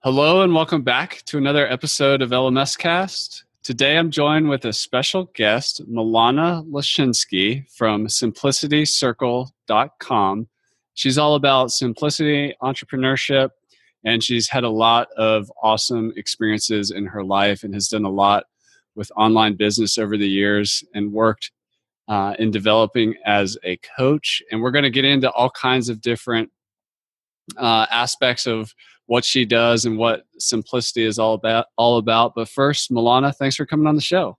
Hello and welcome back to another episode of LMS Cast. Today I'm joined with a special guest, Milana Leshinsky from simplicitycircle.com. She's all about simplicity, entrepreneurship, and she's had a lot of awesome experiences in her life and has done a lot with online business over the years and worked uh, in developing as a coach. And we're going to get into all kinds of different uh, aspects of what she does and what simplicity is all about. All about. But first, Milana, thanks for coming on the show.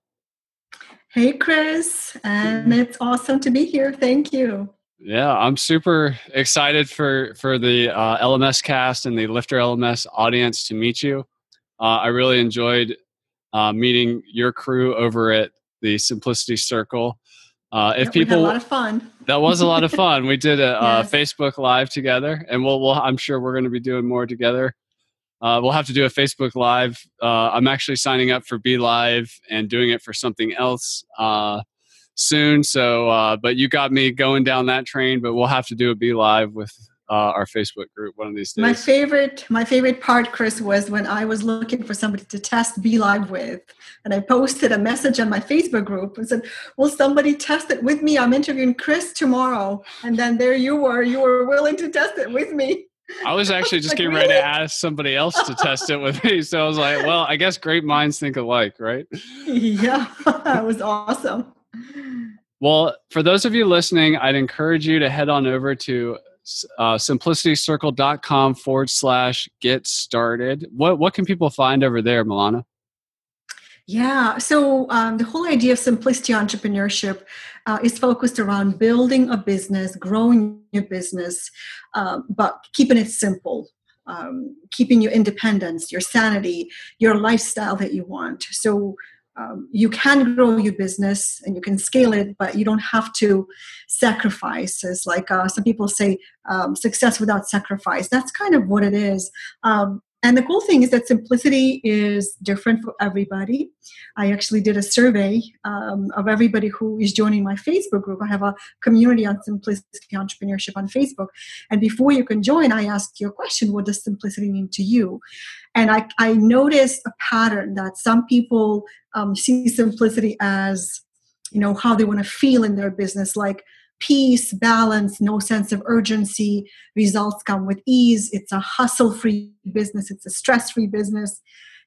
Hey, Chris, and it's awesome to be here. Thank you. Yeah, I'm super excited for for the uh, LMS cast and the Lifter LMS audience to meet you. Uh, I really enjoyed uh, meeting your crew over at the Simplicity Circle. Uh, if people, a lot of fun. that was a lot of fun. We did a, yes. Facebook Live together, and we'll, we'll I'm sure we're going to be doing more together. Uh, we'll have to do a Facebook Live. Uh, I'm actually signing up for Be Live and doing it for something else uh, soon. So, uh, but you got me going down that train. But we'll have to do a Be Live with uh, our Facebook group one of these days. My favorite, my favorite part, Chris, was when I was looking for somebody to test Be Live with, and I posted a message on my Facebook group and said, "Will somebody test it with me? I'm interviewing Chris tomorrow." And then there you were. You were willing to test it with me. I was actually just like, getting really? ready to ask somebody else to test it with me. So I was like, well, I guess great minds think alike, right? Yeah, that was awesome. Well, for those of you listening, I'd encourage you to head on over to uh, simplicitycircle.com forward slash get started. What, what can people find over there, Milana? Yeah, so um, the whole idea of simplicity entrepreneurship uh, is focused around building a business, growing your business, uh, but keeping it simple, um, keeping your independence, your sanity, your lifestyle that you want. So um, you can grow your business and you can scale it, but you don't have to sacrifice. As like uh, some people say, um, success without sacrifice. That's kind of what it is. Um, and the cool thing is that simplicity is different for everybody. I actually did a survey um, of everybody who is joining my Facebook group. I have a community on simplicity entrepreneurship on Facebook. And before you can join, I asked you a question What does simplicity mean to you? And I, I noticed a pattern that some people um, see simplicity as you know how they want to feel in their business like peace, balance, no sense of urgency. Results come with ease. It's a hustle free business, it's a stress free business.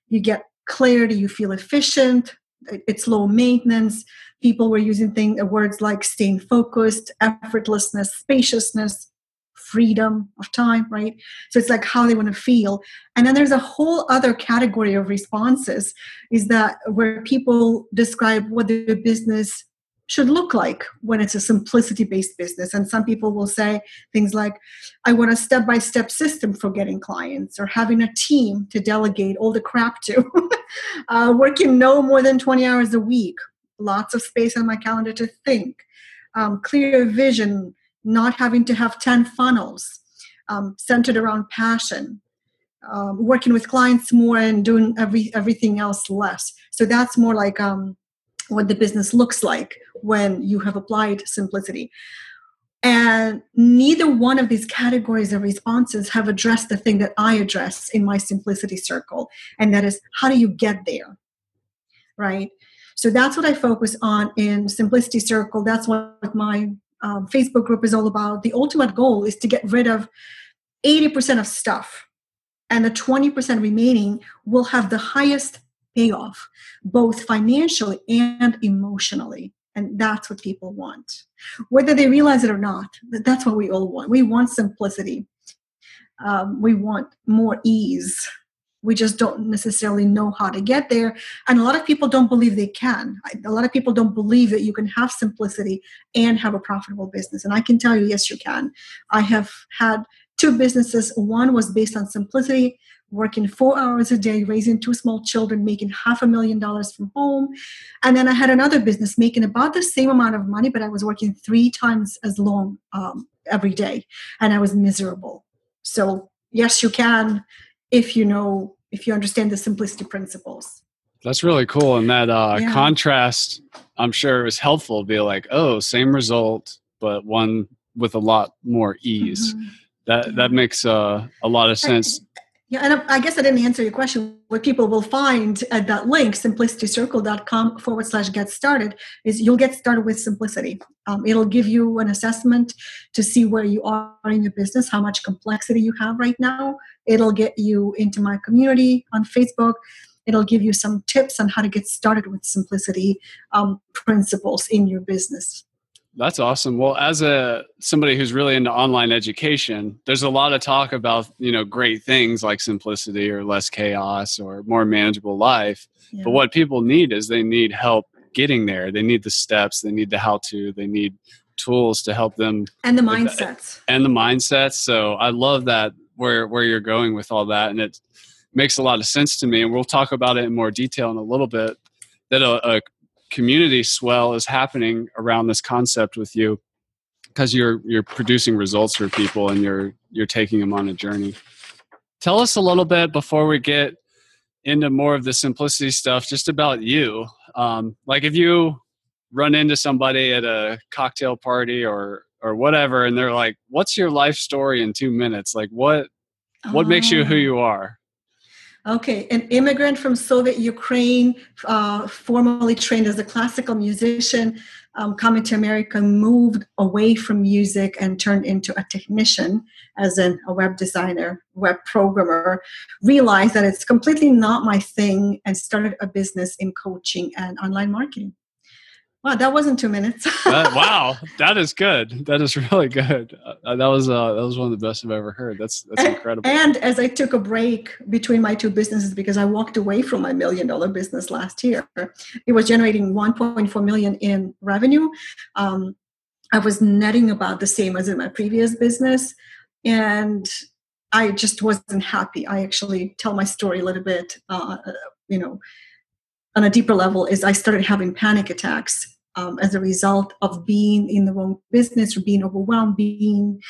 You get clarity, you feel efficient, it's low maintenance. People were using things, uh, words like staying focused, effortlessness, spaciousness, freedom of time, right? So it's like how they want to feel. And then there's a whole other category of responses is that where people describe what their business should look like when it's a simplicity based business. And some people will say things like, I want a step by step system for getting clients or having a team to delegate all the crap to, uh, working no more than 20 hours a week, lots of space on my calendar to think, um, clear vision, not having to have 10 funnels, um, centered around passion. Um, working with clients more and doing every everything else less. So that's more like um, what the business looks like when you have applied simplicity. And neither one of these categories of responses have addressed the thing that I address in my simplicity circle, and that is how do you get there? Right? So that's what I focus on in Simplicity Circle. That's what my um, Facebook group is all about. The ultimate goal is to get rid of 80% of stuff, and the 20% remaining will have the highest payoff, both financially and emotionally. And that's what people want. Whether they realize it or not, that's what we all want. We want simplicity. Um, we want more ease. We just don't necessarily know how to get there. And a lot of people don't believe they can. A lot of people don't believe that you can have simplicity and have a profitable business. And I can tell you, yes, you can. I have had two businesses. One was based on simplicity, working four hours a day, raising two small children, making half a million dollars from home. And then I had another business making about the same amount of money, but I was working three times as long um, every day, and I was miserable. So, yes, you can if you know, if you understand the simplicity principles. That's really cool. And that uh, yeah. contrast, I'm sure, was helpful. To be like, oh, same result, but one with a lot more ease. Mm-hmm. That that makes uh, a lot of sense. Yeah, and I guess I didn't answer your question. What people will find at that link, simplicitycircle.com forward slash get started, is you'll get started with simplicity. Um, it'll give you an assessment to see where you are in your business, how much complexity you have right now. It'll get you into my community on Facebook. It'll give you some tips on how to get started with simplicity um, principles in your business. That's awesome. Well, as a somebody who's really into online education, there's a lot of talk about, you know, great things like simplicity or less chaos or more manageable life. Yeah. But what people need is they need help getting there. They need the steps, they need the how to, they need tools to help them and the mindsets. And the mindsets. So I love that where where you're going with all that and it makes a lot of sense to me and we'll talk about it in more detail in a little bit that a, a community swell is happening around this concept with you because you're you're producing results for people and you're you're taking them on a journey. Tell us a little bit before we get into more of the simplicity stuff just about you. Um, like if you run into somebody at a cocktail party or or whatever and they're like what's your life story in two minutes? Like what what makes you who oh. you are Okay, an immigrant from Soviet Ukraine, uh, formerly trained as a classical musician, um, coming to America, moved away from music and turned into a technician, as in a web designer, web programmer. Realized that it's completely not my thing and started a business in coaching and online marketing. Wow, that wasn't two minutes. that, wow, that is good. That is really good. Uh, that was uh, that was one of the best I've ever heard. That's that's and, incredible. And as I took a break between my two businesses because I walked away from my million dollar business last year, it was generating 1.4 million in revenue. Um, I was netting about the same as in my previous business, and I just wasn't happy. I actually tell my story a little bit. Uh, you know on a deeper level is I started having panic attacks um, as a result of being in the wrong business or being overwhelmed, being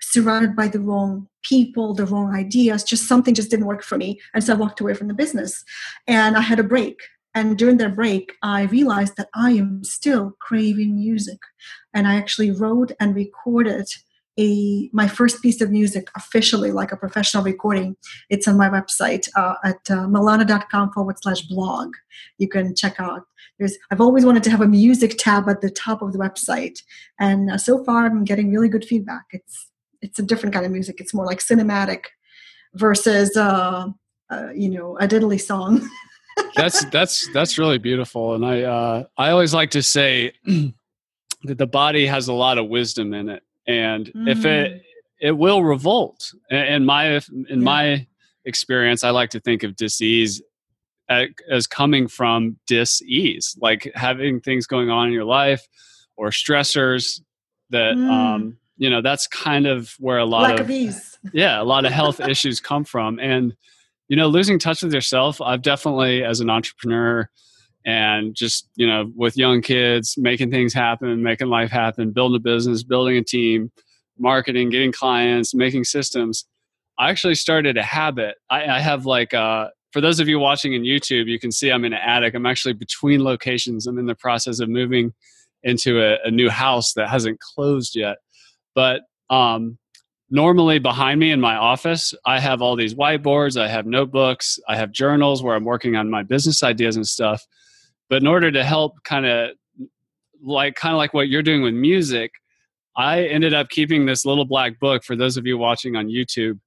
surrounded by the wrong people, the wrong ideas. Just something just didn't work for me. And so I walked away from the business and I had a break. And during that break, I realized that I am still craving music. And I actually wrote and recorded a my first piece of music officially like a professional recording it's on my website uh, at uh, milana.com forward slash blog. You can check out. There's i've always wanted to have a music tab at the top of the website and uh, so far i'm getting really good feedback. It's it's a different kind of music. It's more like cinematic versus uh, uh you know a diddly song. That's that's that's really beautiful and i uh i always like to say that the body has a lot of wisdom in it and mm. if it mm. it will revolt in my in yeah. my experience i like to think of disease as coming from dis-ease like having things going on in your life or stressors that mm. um you know that's kind of where a lot Lack of, of ease. yeah a lot of health issues come from and you know losing touch with yourself i've definitely as an entrepreneur and just you know with young kids making things happen making life happen building a business building a team marketing getting clients making systems. I actually started a habit. I, I have like uh, for those of you watching in youtube you can see i'm in an attic. I'm actually between locations. I'm in the process of moving into a, a new house that hasn't closed yet. But um, normally behind me in my office i have all these whiteboards i have notebooks i have journals where i'm working on my business ideas and stuff but in order to help kind of like kind of like what you're doing with music, I ended up keeping this little black book for those of you watching on YouTube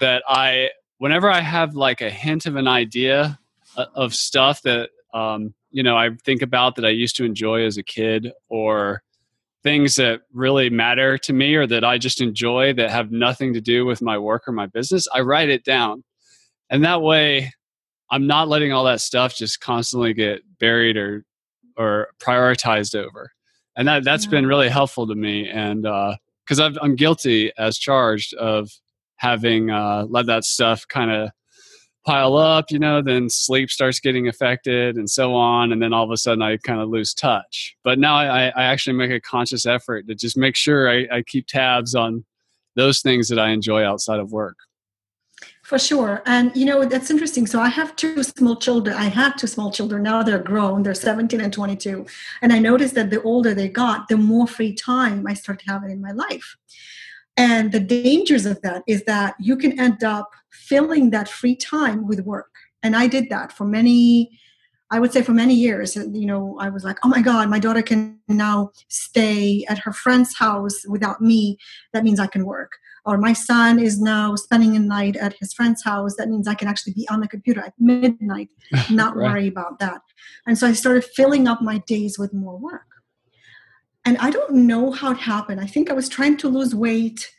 that I whenever I have like a hint of an idea uh, of stuff that um, you know I think about that I used to enjoy as a kid or things that really matter to me or that I just enjoy that have nothing to do with my work or my business, I write it down. And that way I'm not letting all that stuff just constantly get buried or or prioritized over, and that that's yeah. been really helpful to me. And because uh, I'm guilty as charged of having uh, let that stuff kind of pile up, you know, then sleep starts getting affected and so on. And then all of a sudden I kind of lose touch. But now I, I actually make a conscious effort to just make sure I, I keep tabs on those things that I enjoy outside of work. For sure. And you know, that's interesting. So I have two small children. I had two small children. Now they're grown. They're 17 and 22. And I noticed that the older they got, the more free time I started having in my life. And the dangers of that is that you can end up filling that free time with work. And I did that for many, I would say for many years. Uh, you know, I was like, oh my God, my daughter can now stay at her friend's house without me. That means I can work. Or my son is now spending a night at his friend's house. That means I can actually be on the computer at midnight, not right. worry about that. And so I started filling up my days with more work. And I don't know how it happened. I think I was trying to lose weight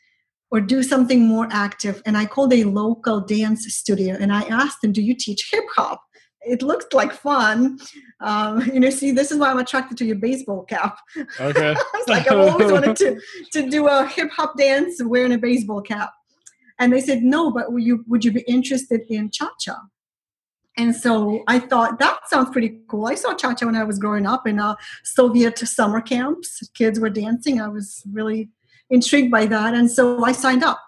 or do something more active. And I called a local dance studio and I asked them, Do you teach hip hop? It looked like fun. Um, you know, see, this is why I'm attracted to your baseball cap. Okay. I was like, I've always wanted to, to do a hip hop dance wearing a baseball cap. And they said, No, but would you, would you be interested in cha cha? And so I thought that sounds pretty cool. I saw cha cha when I was growing up in uh, Soviet summer camps. Kids were dancing. I was really intrigued by that. And so I signed up.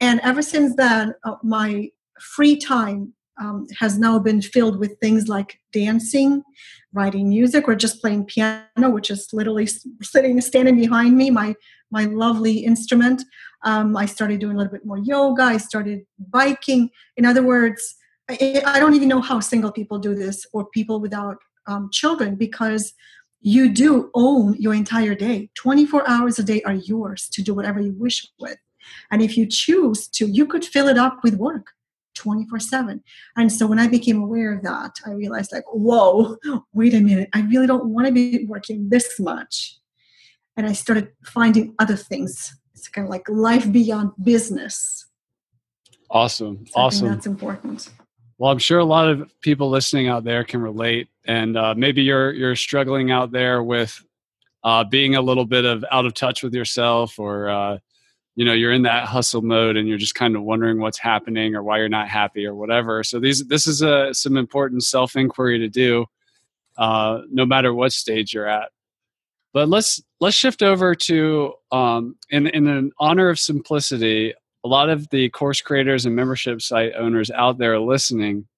And ever since then, uh, my free time um, has now been filled with things like dancing, writing music, or just playing piano, which is literally sitting, standing behind me, my my lovely instrument. Um, I started doing a little bit more yoga. I started biking. In other words, I, I don't even know how single people do this or people without um, children because you do own your entire day. 24 hours a day are yours to do whatever you wish with. And if you choose to, you could fill it up with work 24 7. And so when I became aware of that, I realized, like, whoa, wait a minute, I really don't want to be working this much. And I started finding other things. It's kind of like life beyond business. Awesome. So awesome. that's important. Well, I'm sure a lot of people listening out there can relate, and uh, maybe you're you're struggling out there with uh, being a little bit of out of touch with yourself, or uh, you know you're in that hustle mode and you're just kind of wondering what's happening or why you're not happy or whatever. So these this is a some important self inquiry to do, uh, no matter what stage you're at. But let's let's shift over to um, in in an honor of simplicity a lot of the course creators and membership site owners out there listening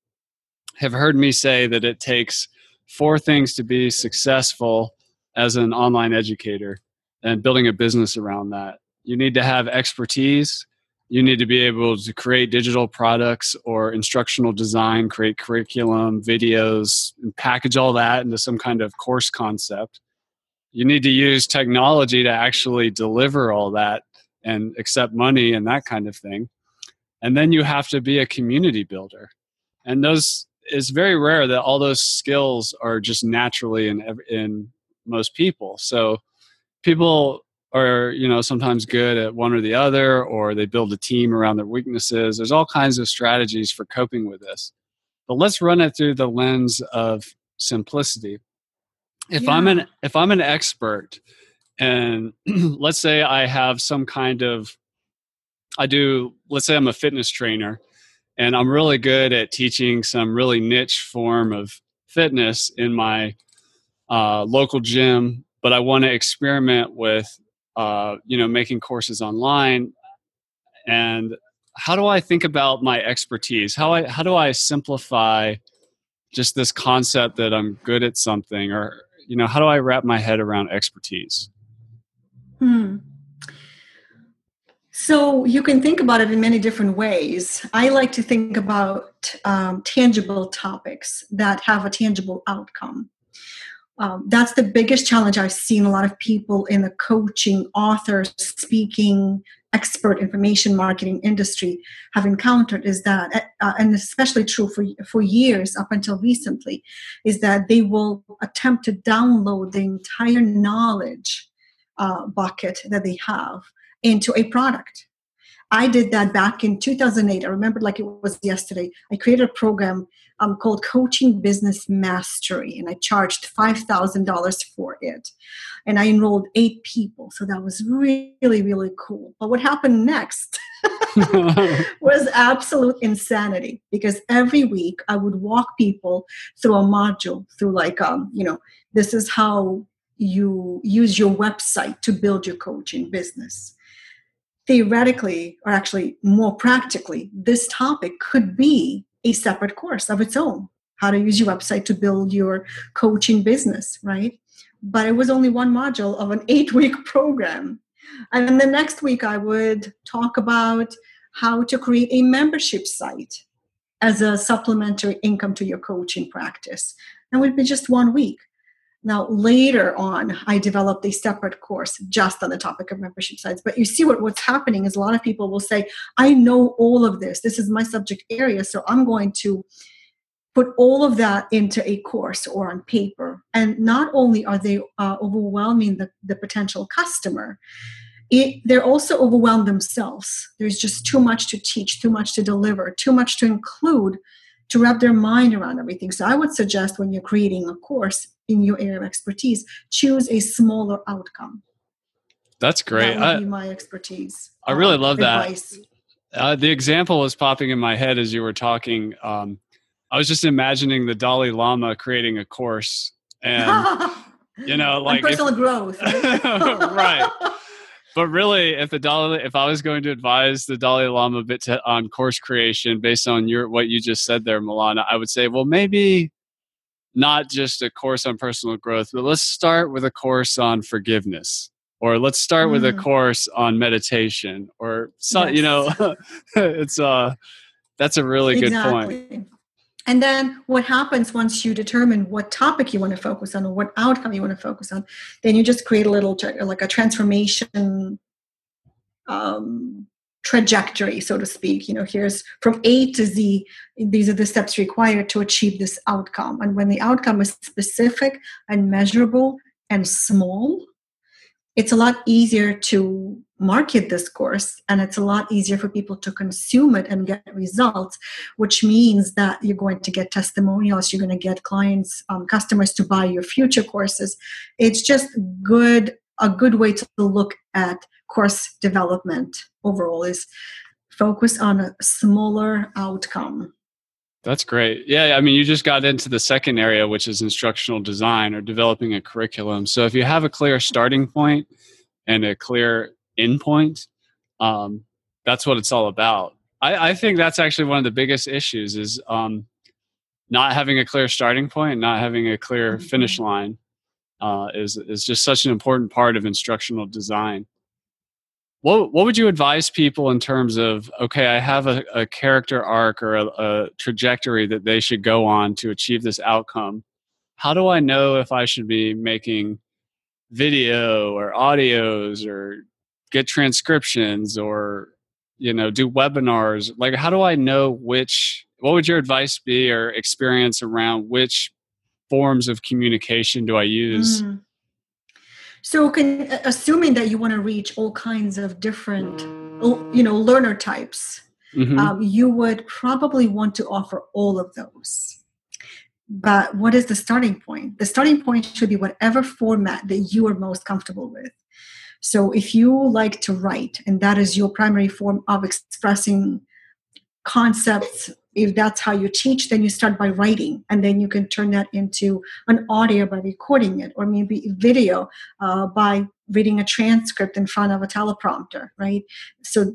have heard me say that it takes four things to be successful as an online educator and building a business around that. You need to have expertise. You need to be able to create digital products or instructional design, create curriculum, videos, and package all that into some kind of course concept. You need to use technology to actually deliver all that and accept money and that kind of thing. And then you have to be a community builder. And those it's very rare that all those skills are just naturally in in most people. So people are you know sometimes good at one or the other or they build a team around their weaknesses. There's all kinds of strategies for coping with this. But let's run it through the lens of simplicity. If yeah. i'm an if i'm an expert and let's say i have some kind of i do let's say i'm a fitness trainer and i'm really good at teaching some really niche form of fitness in my uh, local gym but i want to experiment with uh, you know making courses online and how do i think about my expertise how i how do i simplify just this concept that i'm good at something or you know how do i wrap my head around expertise Hmm. So you can think about it in many different ways. I like to think about um, tangible topics that have a tangible outcome. Um, that's the biggest challenge I've seen a lot of people in the coaching, authors, speaking, expert information marketing industry have encountered is that, uh, and especially true for, for years up until recently, is that they will attempt to download the entire knowledge uh, bucket that they have into a product. I did that back in 2008. I remember like it was yesterday. I created a program um, called Coaching Business Mastery, and I charged $5,000 for it. And I enrolled eight people. So that was really, really cool. But what happened next was absolute insanity because every week I would walk people through a module, through like, um, you know, this is how you use your website to build your coaching business. Theoretically, or actually more practically, this topic could be a separate course of its own how to use your website to build your coaching business, right? But it was only one module of an eight week program. And then the next week, I would talk about how to create a membership site as a supplementary income to your coaching practice. And it would be just one week. Now, later on, I developed a separate course just on the topic of membership sites. But you see what, what's happening is a lot of people will say, I know all of this. This is my subject area. So I'm going to put all of that into a course or on paper. And not only are they uh, overwhelming the, the potential customer, it, they're also overwhelmed themselves. There's just too much to teach, too much to deliver, too much to include to wrap their mind around everything. So I would suggest when you're creating a course in your area of expertise, choose a smaller outcome. That's great. That be my expertise. I really um, love advice. that. Uh, the example was popping in my head as you were talking. Um, I was just imagining the Dalai Lama creating a course, and you know, like personal growth, right? But really, if the Dalai, if I was going to advise the Dalai Lama a bit to, on course creation based on your what you just said there, Milana, I would say, well, maybe not just a course on personal growth, but let's start with a course on forgiveness or let's start mm. with a mm. course on meditation or so, yes. you know it's uh that's a really exactly. good point and then what happens once you determine what topic you want to focus on or what outcome you want to focus on then you just create a little like a transformation um, trajectory, so to speak. You know, here's from A to Z, these are the steps required to achieve this outcome. And when the outcome is specific and measurable and small, it's a lot easier to market this course and it's a lot easier for people to consume it and get results which means that you're going to get testimonials you're going to get clients um, customers to buy your future courses it's just good a good way to look at course development overall is focus on a smaller outcome. That's great. Yeah, I mean, you just got into the second area, which is instructional design or developing a curriculum. So if you have a clear starting point and a clear end point, um, that's what it's all about. I, I, think that's actually one of the biggest issues is um, not having a clear starting point, not having a clear mm-hmm. finish line. Uh, is is just such an important part of instructional design what what would you advise people in terms of okay i have a, a character arc or a, a, trajectory that they should go on to achieve this outcome how do i know if i should be making video or audios or get transcriptions or you know do webinars like how do i know which what would your advice be or experience around which forms of communication do i use mm. So, can, assuming that you want to reach all kinds of different, you know, learner types, mm-hmm. um, you would probably want to offer all of those. But what is the starting point? The starting point should be whatever format that you are most comfortable with. So, if you like to write and that is your primary form of expressing concepts if that's how you teach then you start by writing and then you can turn that into an audio by recording it or maybe video uh, by reading a transcript in front of a teleprompter right? So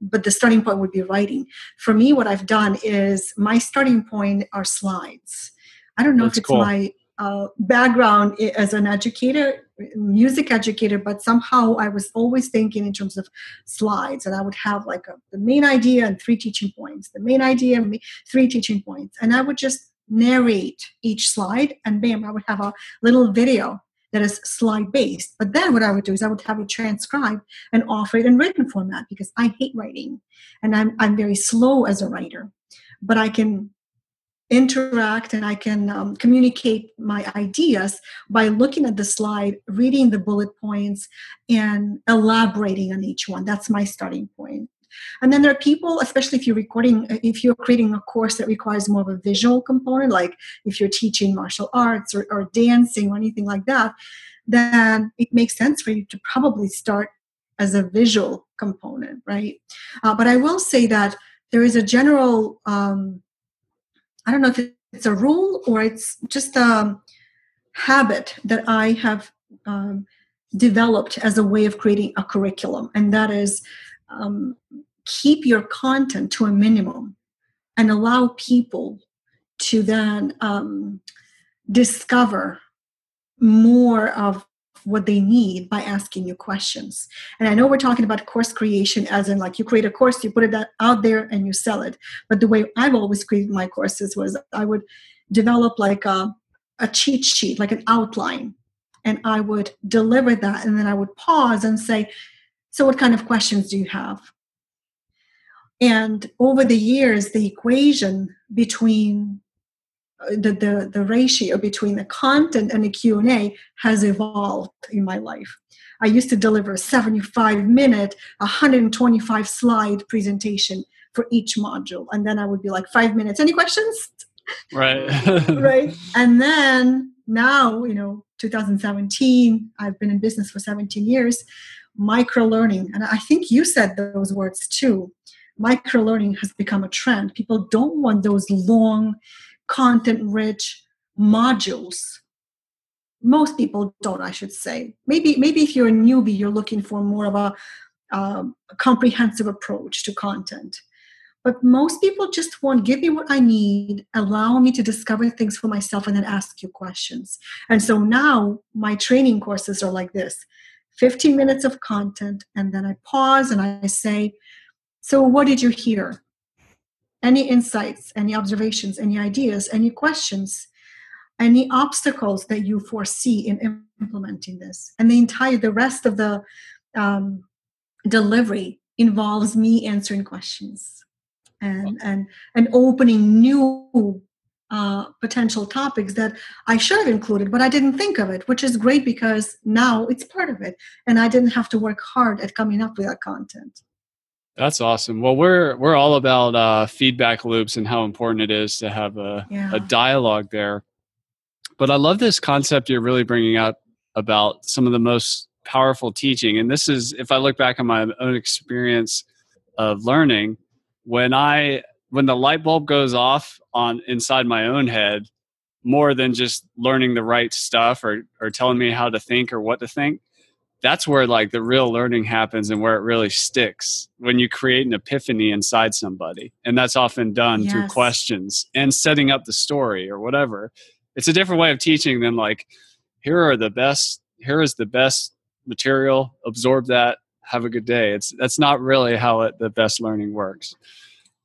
but the starting point would be writing. For me what i've done is my starting point are slides. I don't know that's if it's cool. my uh, background as an educator music educator, but somehow I was always thinking in terms of slides, and I would have like a, the main idea and three teaching points, the main idea and three teaching points, and I would just narrate each slide, and bam, I would have a little video that is slide based. But then what I would do is I would have it transcribed and offer it in written format because I hate writing, and I'm I'm very slow as a writer, but I can interact and I can um, communicate my ideas by looking at the slide, reading the bullet points, and elaborating on each one. That's my starting point. And then there are people, especially if you're recording, if you're creating a course that requires more of a visual component, like if you're teaching martial arts or, or dancing or anything like that, then it makes sense for you to probably start as a visual component, right? Uh, but I will say that there is a general um, I don't know if it's a rule or it's just a habit that I have um, developed as a way of creating a curriculum, and that is um, keep your content to a minimum and allow people to then um, discover more of what they need by asking you questions. And I know we're talking about course creation as in like you create a course, you put it out there and you sell it. But the way I've always created my courses was I would develop like a, a cheat sheet, like an outline, and I would deliver that. And then I would pause and say, So, what kind of questions do you have? And over the years, the equation between Uh, the, the, the ratio between the content and the q&a has evolved in my life. I used to deliver a 75 minute 125 slide presentation for each module and then i would be like five minutes any questions? Right. Right? And then now you know 2017 i've been in business for 17 years micro learning and i think you said those words too. Micro learning has become a trend. People don't want those long content rich modules. Most people don't i should say. Maybe maybe if you're a newbie you're looking for more of a, um, a comprehensive approach to content. But most people just want give me what i need allow me to discover things for myself and then ask you questions. And so now my training courses are like this. 15 minutes of content and then i pause and i say so what did you hear any insights, any observations, any ideas, any questions, any obstacles that you foresee in implementing this. And the entire, the rest of the um, delivery involves me answering questions and and and opening new uh, potential topics that I should have included, but I didn't think of it, which is great because now it's part of it, and I didn't have to work hard at coming up with that content. That's awesome. Well, we're we're all about uh, feedback loops and how important it is to have a, yeah. a dialogue there. But I love this concept you're really bringing up about some of the most powerful teaching. And this is, if I look back on my own experience of learning, when I when the light bulb goes off on inside my own head, more than just learning the right stuff or or telling me how to think or what to think, that's where like the real learning happens and where it really sticks when you create an epiphany inside somebody and that's often done yes. through questions and setting up the story or whatever. It's a different way of teaching than like here are the best here is the best material absorb that have a good day. It's that's not really how it, the best learning works.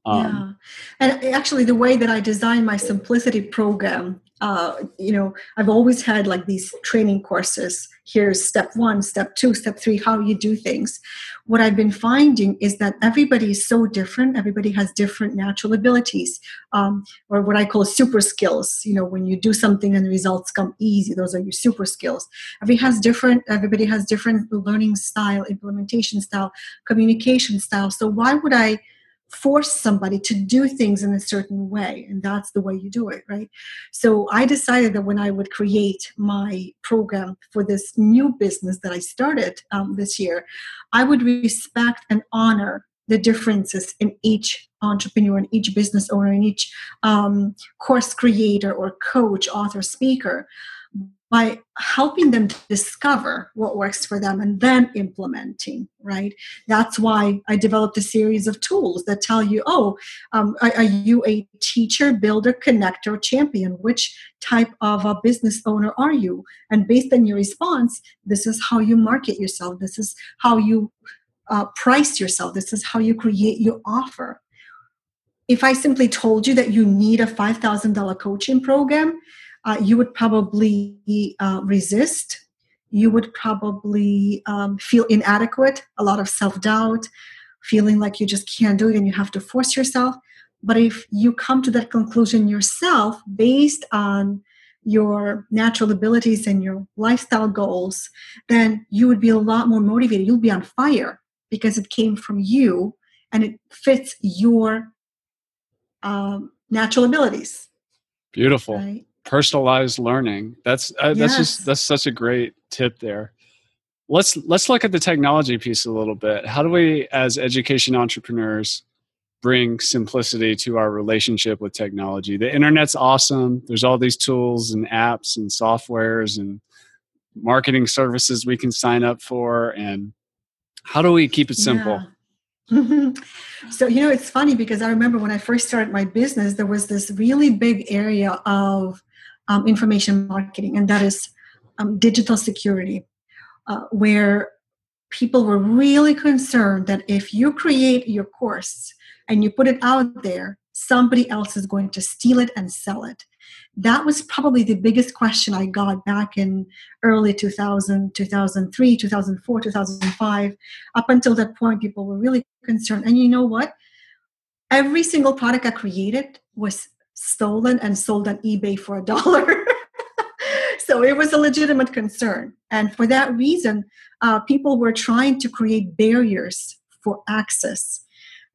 Um, yeah and actually the way that i designed my simplicity program uh, you know i've always had like these training courses. Here's step one step two step three how you do things. What i've been finding is that everybody is so different. Everybody has different natural abilities um, or what i call super skills. You know when you do something and the results come easy those are your super skills. Everybody has different everybody has different learning style implementation style communication style. So why would i force somebody to do things in a certain way and that's the way you do it right? So i decided that when i would create my program for this new business that i started um, this year i would respect and honor the differences in each entrepreneur and each business owner and each um, course creator or coach author speaker by helping them discover what works for them and then implementing right? That's why i developed a series of tools that tell you oh um, are, are, you a teacher builder connector champion? Which type of a business owner are you? And based on your response this is how you market yourself. This is how you uh, price yourself. This is how you create your offer. If i simply told you that you need a $5000 coaching program uh, you would probably uh, resist. You would probably um, feel inadequate, a lot of self doubt, feeling like you just can't do it and you have to force yourself. But if you come to that conclusion yourself based on your natural abilities and your lifestyle goals, then you would be a lot more motivated. You'll be on fire because it came from you and it fits your um, natural abilities. Beautiful. Right? Personalized learning. That's uh, that's just that's such a great tip there. Let's let's look at the technology piece a little bit. How do we as education entrepreneurs bring simplicity to our relationship with technology? The internet's awesome. There's all these tools and apps and softwares and marketing services we can sign up for and how do we keep it simple? Yeah. so you know it's funny because i remember when i first started my business there was this really big area of um, information marketing, and that is um, digital security. uh, where people were really concerned that if you create your course and you put it out there, somebody else is going to steal it and sell it. That was probably the biggest question I got back in early 2000, 2003, 2004, 2005. Up until that point, people were really concerned. And you know what? Every single product I created was stolen and sold on eBay for a dollar. so it was a legitimate concern. And for that reason, uh, people were trying to create barriers for access.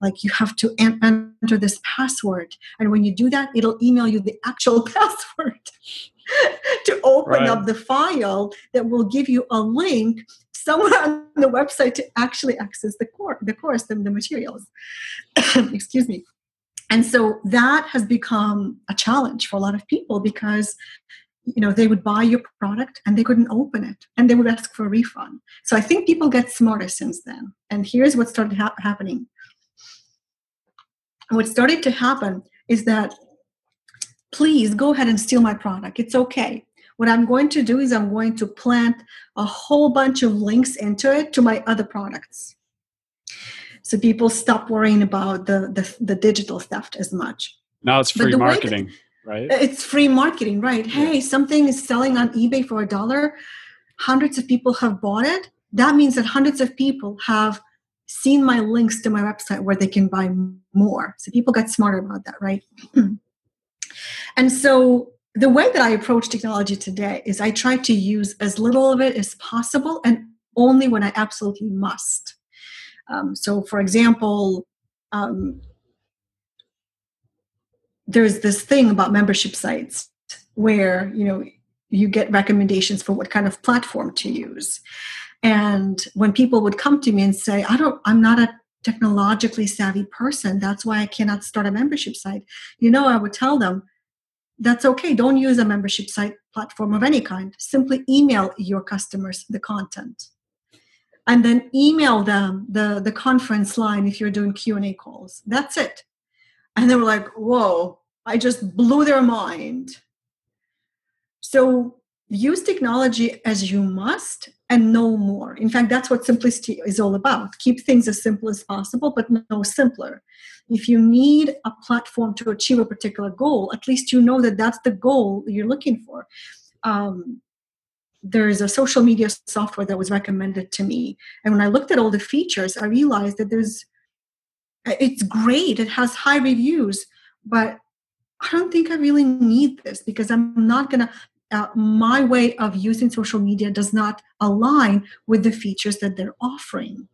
Like you have to enter this password. And when you do that, it'll email you the actual password to open right. up the file that will give you a link somewhere on the website to actually access the, course, the course and the materials. Excuse me. And so that has become a challenge for a lot of people because you know they would buy your product and they couldn't open it and they would ask for a refund. So i think people get smarter since then. And here's what started ha- happening. What started to happen is that please go ahead and steal my product. It's okay. What i'm going to do is i'm going to plant a whole bunch of links into it to my other products so people stop worrying about the the, the digital theft as much now it's free marketing right? Uh, it's free marketing, right? Yeah. Hey, something is selling on eBay for a dollar. Hundreds of people have bought it. That means that hundreds of people have seen my links to my website where they can buy more. So people get smarter about that, right? and so the way that I approach technology today is I try to use as little of it as possible and only when I absolutely must. Um, so, for example, um, there's this thing about membership sites where you know you get recommendations for what kind of platform to use. And when people would come to me and say i don't i'm not a technologically savvy person. That's why i cannot start a membership site. You know i would tell them that's okay. Don't use a membership site platform of any kind. Simply email your customers the content and then email them the the conference line if you're doing q&a calls that's it and they were like, whoa, I just blew their mind. So use technology as you must and no more. In fact, that's what simplicity is all about. Keep things as simple as possible, but no simpler. If you need a platform to achieve a particular goal, at least you know that that's the goal you're looking for. Um, there's a social media software that was recommended to me. And when I looked at all the features, I realized that there's it's great it has high reviews but i don't think i really need this because i'm not going to uh, my way of using social media does not align with the features that they're offering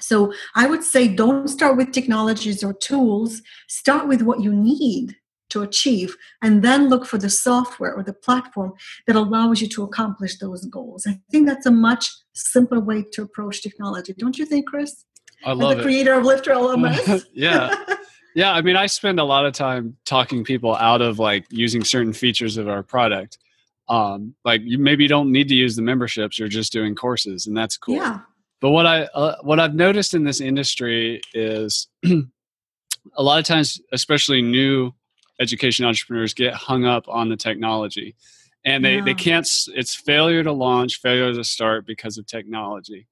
so i would say don't start with technologies or tools start with what you need to achieve and then look for the software or the platform that allows you to accomplish those goals i think that's a much simpler way to approach technology don't you think chris I love the creator of Lifter LMS. yeah. Yeah, I mean, I spend a lot of time talking people out of like using certain features of our product. Um, like you maybe don't need to use the memberships; you're just doing courses, and that's cool. Yeah. But what I uh, what I've noticed in this industry is a lot of times, especially new education entrepreneurs, get hung up on the technology, and they they can't. It's failure to launch, failure to start because of technology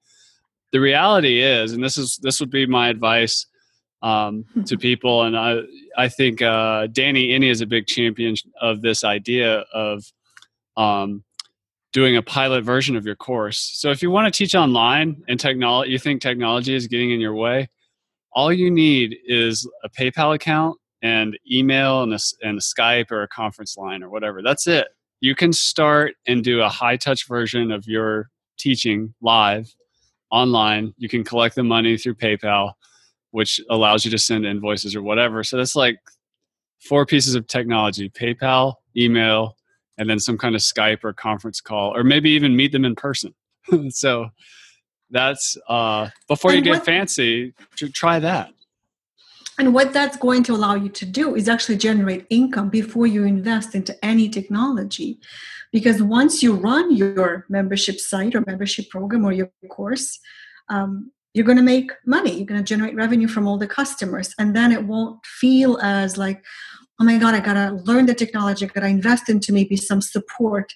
the reality is, and this is this would be my advice um, to people, and I I think uh, Danny Iny is a big champion of this idea of um, doing a pilot version of your course. So if you want to teach online and technology, you think technology is getting in your way, all you need is a PayPal account and email and a, and a Skype or a conference line or whatever. That's it. You can start and do a high touch version of your teaching live online. You can collect the money through PayPal, which allows you to send invoices or whatever. So that's like four pieces of technology PayPal, email, and then some kind of Skype or conference call, or maybe even meet them in person. so that's uh, before and you get what, fancy, try that. And what that's going to allow you to do is actually generate income before you invest into any technology. Because once you run your membership site or membership program or your course, um, you're going to make money. You're going to generate revenue from all the customers. And then it won't feel as like, oh my God, I got to learn the technology, I got to invest into maybe some support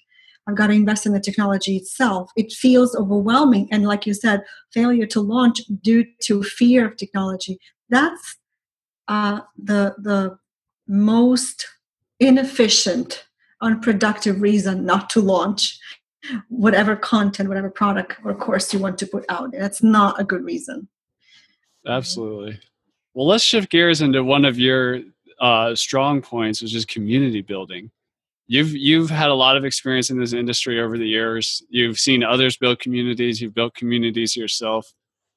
I've got to invest in the technology itself. It feels overwhelming. And like you said, failure to launch due to fear of technology. That's uh, the, the most inefficient, unproductive reason not to launch whatever content, whatever product or course you want to put out. That's not a good reason. Absolutely. Well, let's shift gears into one of your uh, strong points, which is community building. You've you've had a lot of experience in this industry over the years. You've seen others build communities. You've built communities yourself.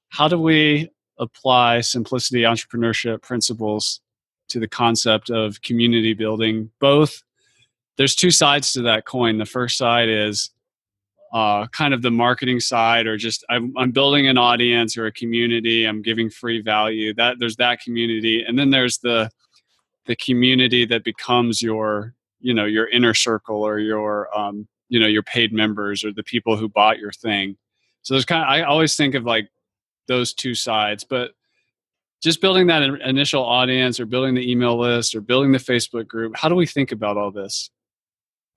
How do we apply simplicity entrepreneurship principles to the concept of community building? Both there's two sides to that coin. The first side is uh, kind of the marketing side or just I'm, I'm, building an audience or a community i'm giving free value that there's that community and then there's the the community that becomes your you know your inner circle or your um, you know your paid members or the people who bought your thing so there's kind of i always think of like those two sides but just building that initial audience or building the email list or building the facebook group how do we think about all this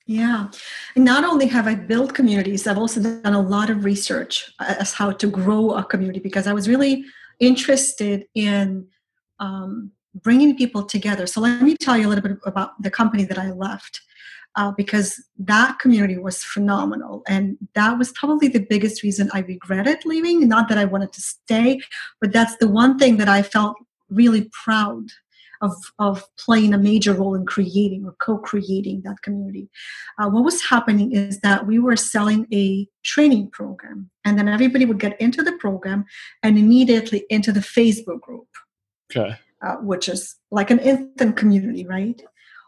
yeah. And not only have I built communities, I've also done a lot of research as how to grow a community because I was really interested in um, bringing people together. So let me tell you a little bit about the company that I left. Uh, because that community was phenomenal. And that was probably the biggest reason I regretted leaving. Not that I wanted to stay, but that's the one thing that I felt really proud of, of playing a major role in creating or co-creating that community. Uh, what was happening is that we were selling a training program, and then everybody would get into the program and immediately into the Facebook group, okay. uh, which is like an instant community, right?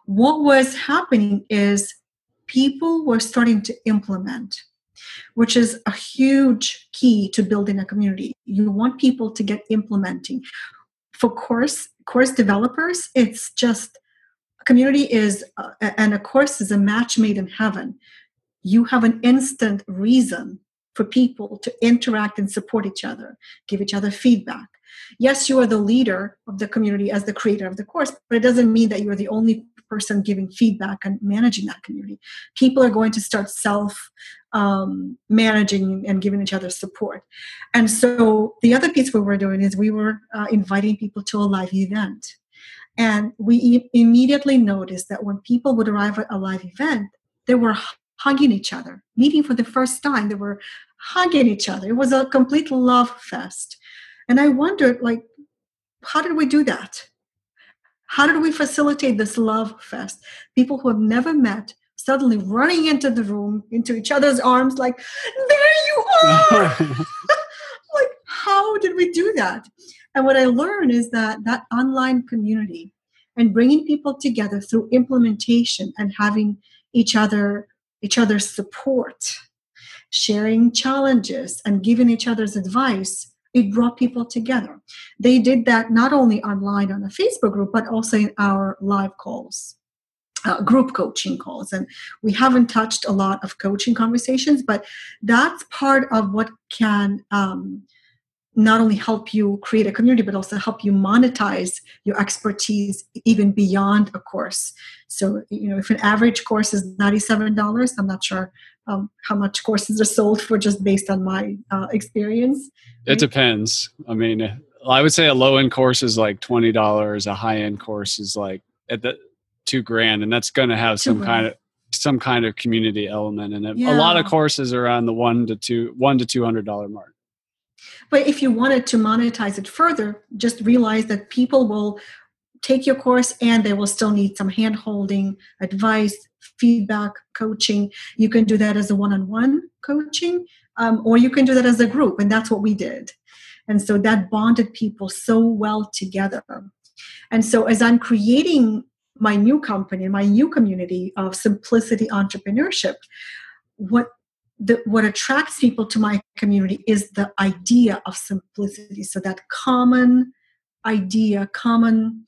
What was happening is people were starting to implement which is a huge key to building a community. You want people to get implementing. For course, course developers, it's just community is, uh, and a course is a match made in heaven. You have an instant reason for people to interact and support each other, give each other feedback. Yes, you are the leader of the community as the creator of the course, but it doesn't mean that you're the only person giving feedback and managing that community. People are going to start self um, managing and giving each other support. And so the other piece we were doing is we were uh, inviting people to a live event. And we immediately noticed that when people would arrive at a live event, they were hugging each other, meeting for the first time. They were hugging each other. It was a complete love fest. And I wondered, like, how did we do that? How did we facilitate this love fest? People who have never met suddenly running into the room, into each other's arms, like, there you are! like, how did we do that? And what I learned is that that online community and bringing people together through implementation and having each other each other's support sharing challenges and giving each other's advice it brought people together. They did that not only online on a Facebook group, but also in our live calls. Uh, group coaching calls and we haven't touched a lot of coaching conversations but that's part of what can um, not only help you create a community but also help you monetize your expertise even beyond a course so you know if an average course is $97 i'm not sure um, how much courses are sold for just based on my uh, experience. It depends. I mean, I would say a low end course is like twenty dollars. A high end course is like at the two grand, and that's going to have some kind of some kind of community element in it. Yeah. A lot of courses are on the one to two one to two hundred dollar mark. But if you wanted to monetize it further, just realize that people will take your course and they will still need some hand holding, advice, feedback coaching. You can do that as a one on one coaching, um, or you can do that as a group. And that's what we did. And so that bonded people so well together. And so as I'm creating my new company, my new community of simplicity entrepreneurship, what the, what attracts people to my community is the idea of simplicity. So that common idea, common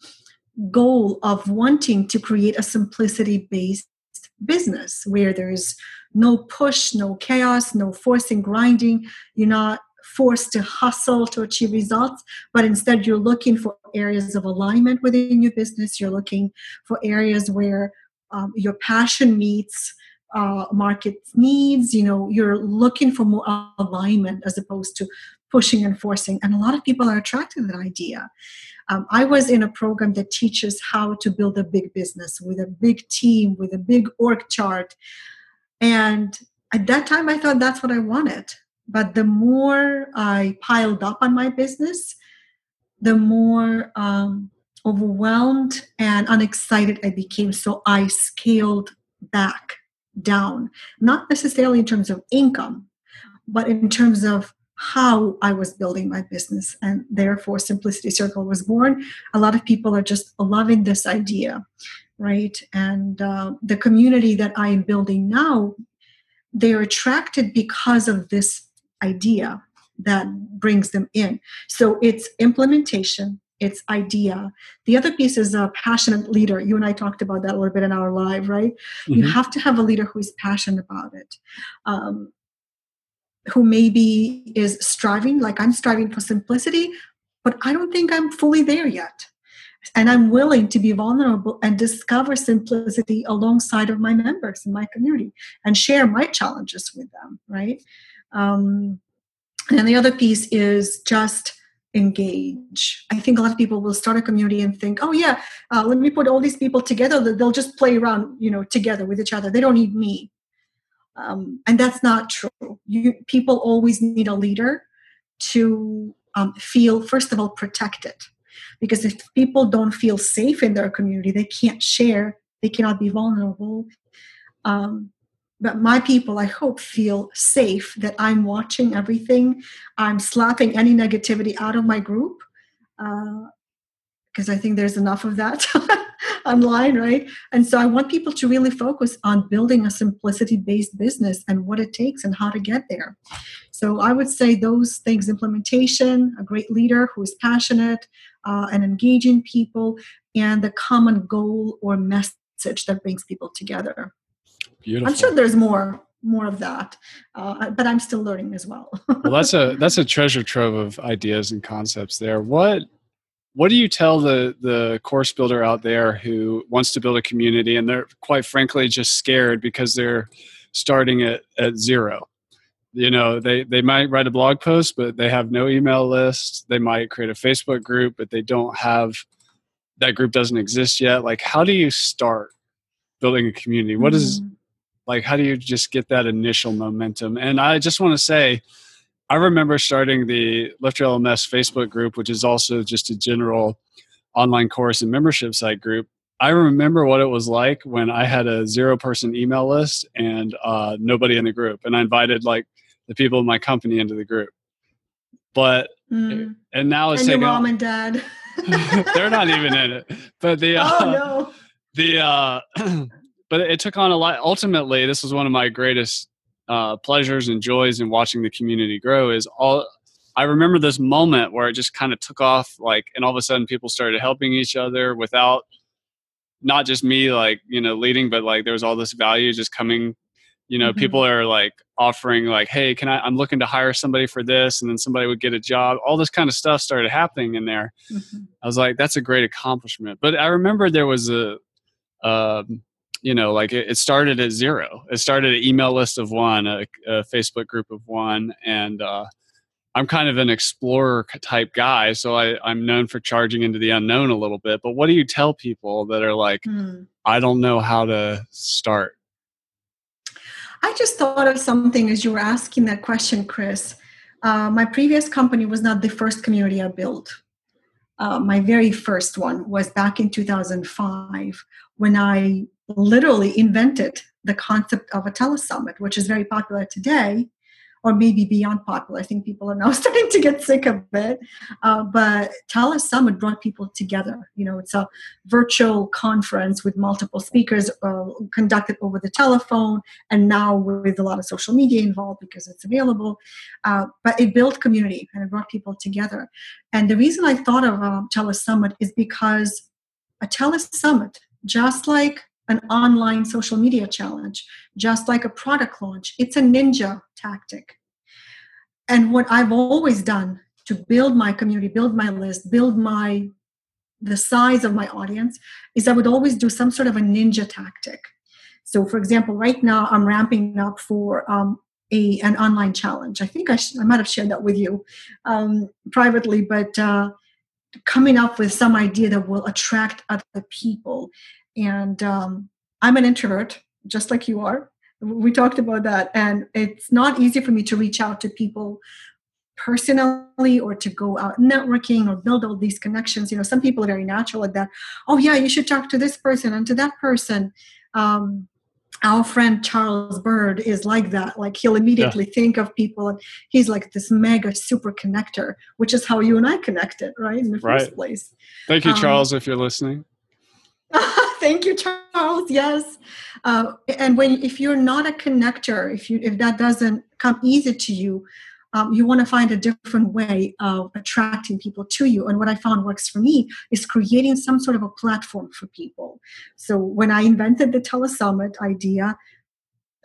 goal of wanting to create a simplicity based business where there's no push, no chaos, no forcing, grinding. You're not forced to hustle to achieve results, but instead you're looking for areas of alignment within your business. You're looking for areas where um, your passion meets uh, market needs. You know, you're looking for more alignment as opposed to pushing and forcing. And a lot of people are attracted to that idea. Um, I was in a program that teaches how to build a big business with a big team, with a big org chart. And at that time, I thought that's what I wanted. But the more I piled up on my business, the more um, overwhelmed and unexcited I became. So I scaled back down, not necessarily in terms of income, but in terms of how I was building my business. And therefore, Simplicity Circle was born. A lot of people are just loving this idea, right? And uh, the community that I am building now, they're attracted because of this idea that brings them in. So it's implementation, it's idea. The other piece is a passionate leader. You and I talked about that a little bit in our live, right? Mm-hmm. You have to have a leader who is passionate about it. Um, who maybe is striving, like I'm striving for simplicity, but I don't think I'm fully there yet. And I'm willing to be vulnerable and discover simplicity alongside of my members in my community and share my challenges with them, right? Um, and the other piece is just engage. I think a lot of people will start a community and think, oh yeah, uh, let me put all these people together. They'll just play around, you know, together with each other. They don't need me. Um, and that's not true. You, people always need a leader to um, feel, first of all, protected. Because if people don't feel safe in their community, they can't share, they cannot be vulnerable. Um, but my people, I hope, feel safe that I'm watching everything. I'm slapping any negativity out of my group because uh, I think there's enough of that online, right? And so I want people to really focus on building a simplicity based business and what it takes and how to get there. So I would say those things implementation, a great leader who is passionate uh, and engaging people, and the common goal or message that brings people together. Beautiful. I'm sure there's more more of that uh, but i'm still learning as well well that's a that's a treasure trove of ideas and concepts there what what do you tell the the course builder out there who wants to build a community and they're quite frankly just scared because they're starting at, at zero? You know they they might write a blog post but they have no email list. They might create a facebook group but they don't have that group doesn't exist yet. Like how do you start building a community? What is mm-hmm. like how do you just get that initial momentum? And i just want to say i remember starting the LifterLMS facebook group which is also just a general online course and membership site group i remember what it was like when i had a zero person email list and uh, nobody in the group and i invited like the people in my company into the group but mm. and now it's and your mom and dad they're not even in it but the uh, oh, no. the uh but it took on a lot. Ultimately, this was one of my greatest uh, pleasures and joys in watching the community grow. Is all I remember this moment where it just kind of took off, like, and all of a sudden people started helping each other without not just me, like you know, leading, but like there was all this value just coming. You know, mm-hmm. people are like offering, like, "Hey, can I? I'm looking to hire somebody for this," and then somebody would get a job. All this kind of stuff started happening in there. Mm-hmm. I was like, "That's a great accomplishment." But I remember there was a um, you know like it, it, started at zero. It started an email list of one a, a facebook group of one and uh, i'm kind of an explorer type guy so I, i'm known for charging into the unknown a little bit but what do you tell people that are like mm. i don't know how to start i just thought of something as you were asking that question chris. Uh, my previous company was not the first community i built. Uh, my very first one was back in 2005 when I literally invented the concept of a telesummit, which is very popular today, or maybe beyond popular. I think people are now starting to get sick of it. Uh, but telesummit brought people together. You know, it's a virtual conference with multiple speakers uh, conducted over the telephone, and now with a lot of social media involved because it's available. Uh, but it built community and it brought people together. And the reason I thought of um, telesummit is because a telesummit, just like an online social media challenge, just like a product launch. It's a ninja tactic. And what I've always done to build my community, build my list, build my the size of my audience is I would always do some sort of a ninja tactic. So, for example, right now I'm ramping up for um, a an online challenge. I think I, sh- I might have shared that with you um, privately, but uh, coming up with some idea that will attract other people. And um, I'm an introvert, just like you are. We talked about that, and it's not easy for me to reach out to people personally or to go out networking or build all these connections. You know, some people are very natural at that. Oh, yeah, you should talk to this person and to that person. Um, our friend Charles Bird is like that. Like he'll immediately yeah. think of people, and he's like this mega super connector, which is how you and I connected, right, in the right. first place. Thank you, um, Charles, if you're listening. thank you, Charles. Yes, uh, and when if you're not a connector, if you if that doesn't come easy to you, um, you want to find a different way of attracting people to you. And what I found works for me is creating some sort of a platform for people. So when I invented the telesummit idea,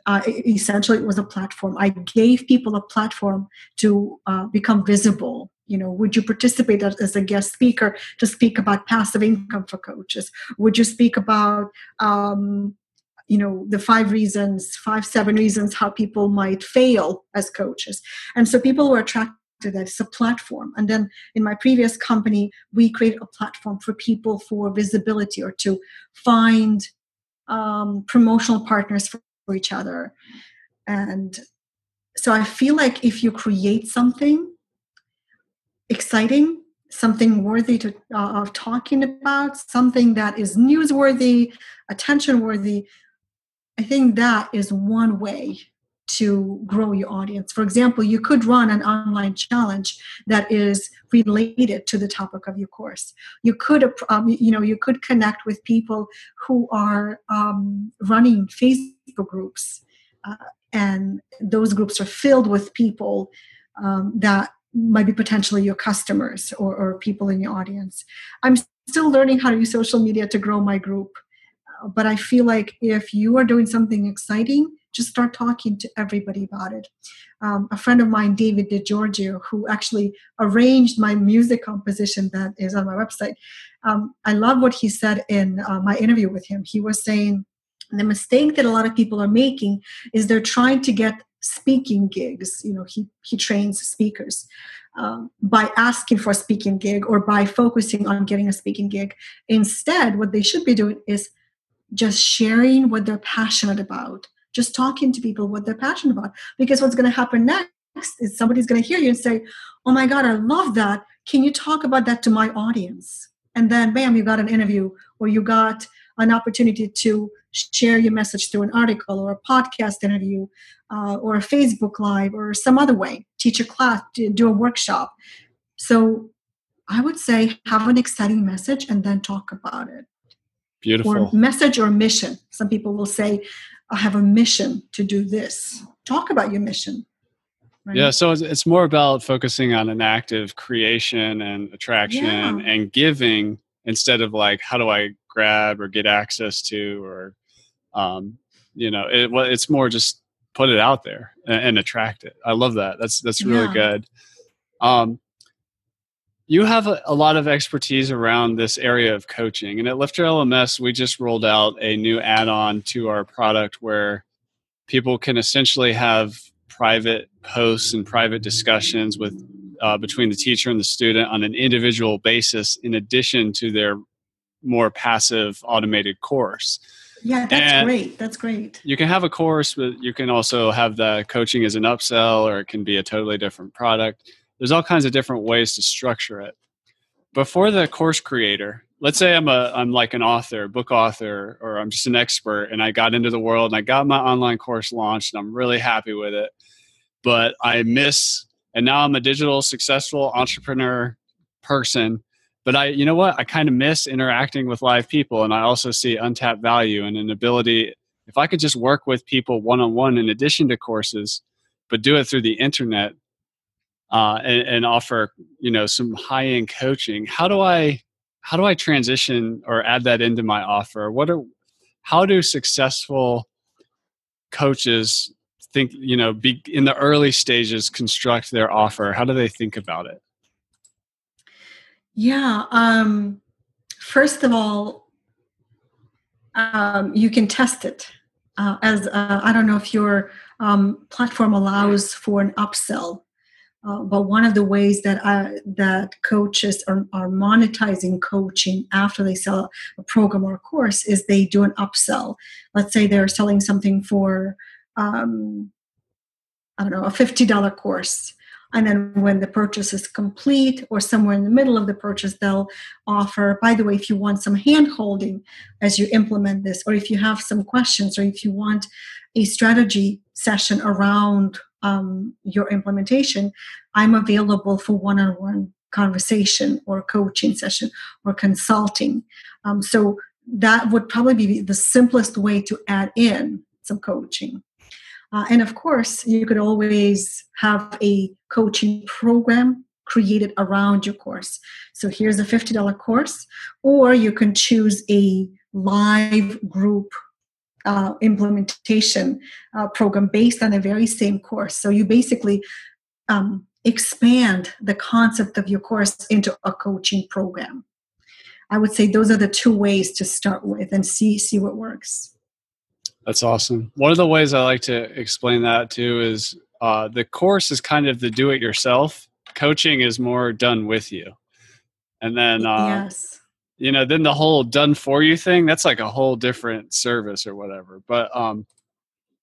uh, essentially it was a platform. I gave people a platform to uh, become visible. You know, would you participate as a guest speaker to speak about passive income for coaches? Would you speak about um, you know the five reasons five seven reasons how people might fail as coaches? And so people were attracted to that it's a platform. And then in my previous company we create a platform for people for visibility or to find um, promotional partners for each other. And so i feel like if you create something exciting something worthy to, uh, of talking about something that is newsworthy attention worthy I think that is one way to grow your audience. For example, you could run an online challenge that is related to the topic of your course. You could, um, you know, you could connect with people who are um, running Facebook groups, uh, and those groups are filled with people um, that might be potentially your customers or, or people in your audience. I'm still learning how to use social media to grow my group but I feel like if you are doing something exciting, just start talking to everybody about it. Um, a friend of mine, David DiGiorgio, who actually arranged my music composition that is on my website, um, I love what he said in uh, my interview with him. He was saying the mistake that a lot of people are making is they're trying to get speaking gigs. You know, he he trains speakers. Um, by asking for a speaking gig or by focusing on getting a speaking gig. Instead, what they should be doing is just sharing what they're passionate about, just talking to people what they're passionate about. Because what's going to happen next is somebody's going to hear you and say, Oh my God, I love that. Can you talk about that to my audience? And then, bam, you got an interview or you got an opportunity to share your message through an article or a podcast interview uh, or a Facebook Live or some other way. Teach a class, do a workshop. So I would say have an exciting message and then talk about it. Beautiful. Or message or mission. Some people will say, I have a mission to do this. Talk about your mission. Right? Yeah, so it's, more about focusing on an active creation and attraction yeah. and giving instead of like, how do I grab or get access to or, um, you know, it, well, it's more just put it out there and, and attract it. I love that. That's that's really yeah. good. Um, you have a, a, lot of expertise around this area of coaching. And at LifterLMS, we just rolled out a new add on to our product where people can essentially have private posts and private discussions with uh, between the teacher and the student on an individual basis in addition to their more passive automated course yeah that's and great. That's great. you can have a course but you can also have the coaching as an upsell or it can be a totally different product. There's all kinds of different ways to structure it. Before the course creator let's say i'm a i'm like an author book author or i'm just an expert and i got into the world and i got my online course launched and i'm really happy with it but i miss and now i'm a digital successful entrepreneur person but i you know what? I kind of miss interacting with live people and i also see untapped value and an ability if i could just work with people one-on-one in addition to courses but do it through the internet uh, and, and offer you know some high end coaching how do i how do i transition or add that into my offer? What are how do successful coaches think you know be in the early stages construct their offer? How do they think about it yeah um first of all um, you can test it uh, as uh, I don't know if your um, platform allows for an upsell, uh, but one of the ways that I, that coaches are, are monetizing coaching after they sell a program or a course is they do an upsell. Let's say they're selling something for um, I don't know a fifty dollar course, and then when the purchase is complete or somewhere in the middle of the purchase, they'll offer, by the way, if you want some hand holding as you implement this, or if you have some questions, or if you want a strategy session around um, your implementation, I'm available for one on one conversation or coaching session or consulting. Um, so that would probably be the simplest way to add in some coaching. Uh, and of course, you could always have a coaching program created around your course. So here's a $50 course, or you can choose a live group uh, implementation uh, program based on the very same course. So you basically um, expand the concept of your course into a coaching program. I would say those are the two ways to start with and see see what works. That's awesome. One of the ways I like to explain that too is uh, the course is kind of the do it yourself. Coaching is more done with you. And then, uh, yes. you know, then the whole done for you thing, that's like a whole different service or whatever. But um,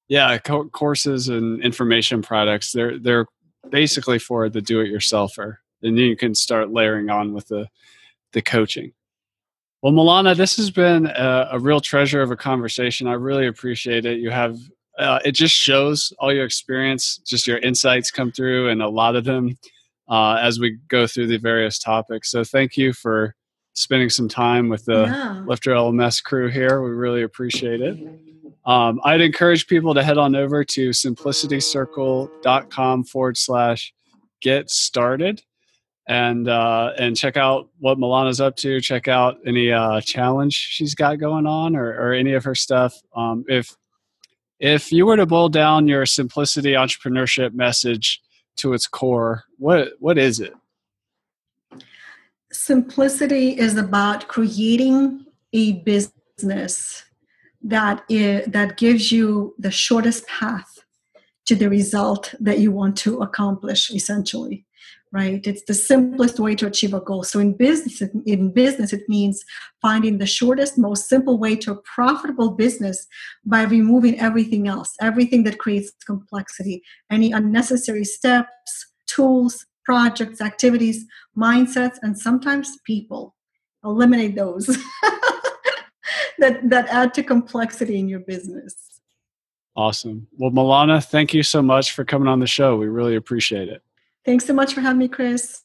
yeah, co- courses and information products, they're, they're basically for the do it yourselfer. And then you can start layering on with the, the coaching. Well, Milana, this has been a, a, real treasure of a conversation. I really appreciate it. You have uh, it just shows all your experience, just your insights come through, and a lot of them uh, as we go through the various topics. So, thank you for spending some time with the yeah. Lifter LMS crew here. We really appreciate it. Um, I'd encourage people to head on over to simplicitycircle.com forward slash get started and uh, and check out what Milana's up to. Check out any uh, challenge she's got going on, or, or any of her stuff. Um, if if you were to boil down your simplicity entrepreneurship message to its core, what what is it? Simplicity is about creating a business that is, that gives you the shortest path to the result that you want to accomplish essentially right? It's the simplest way to achieve a goal. So in business in business it means finding the shortest most simple way to a profitable business by removing everything else everything that creates complexity any unnecessary steps tools projects activities mindsets and sometimes people. Eliminate those that that add to complexity in your business. Awesome. Well milana thank you so much for coming on the show. We really appreciate it Thanks so much for having me, Chris.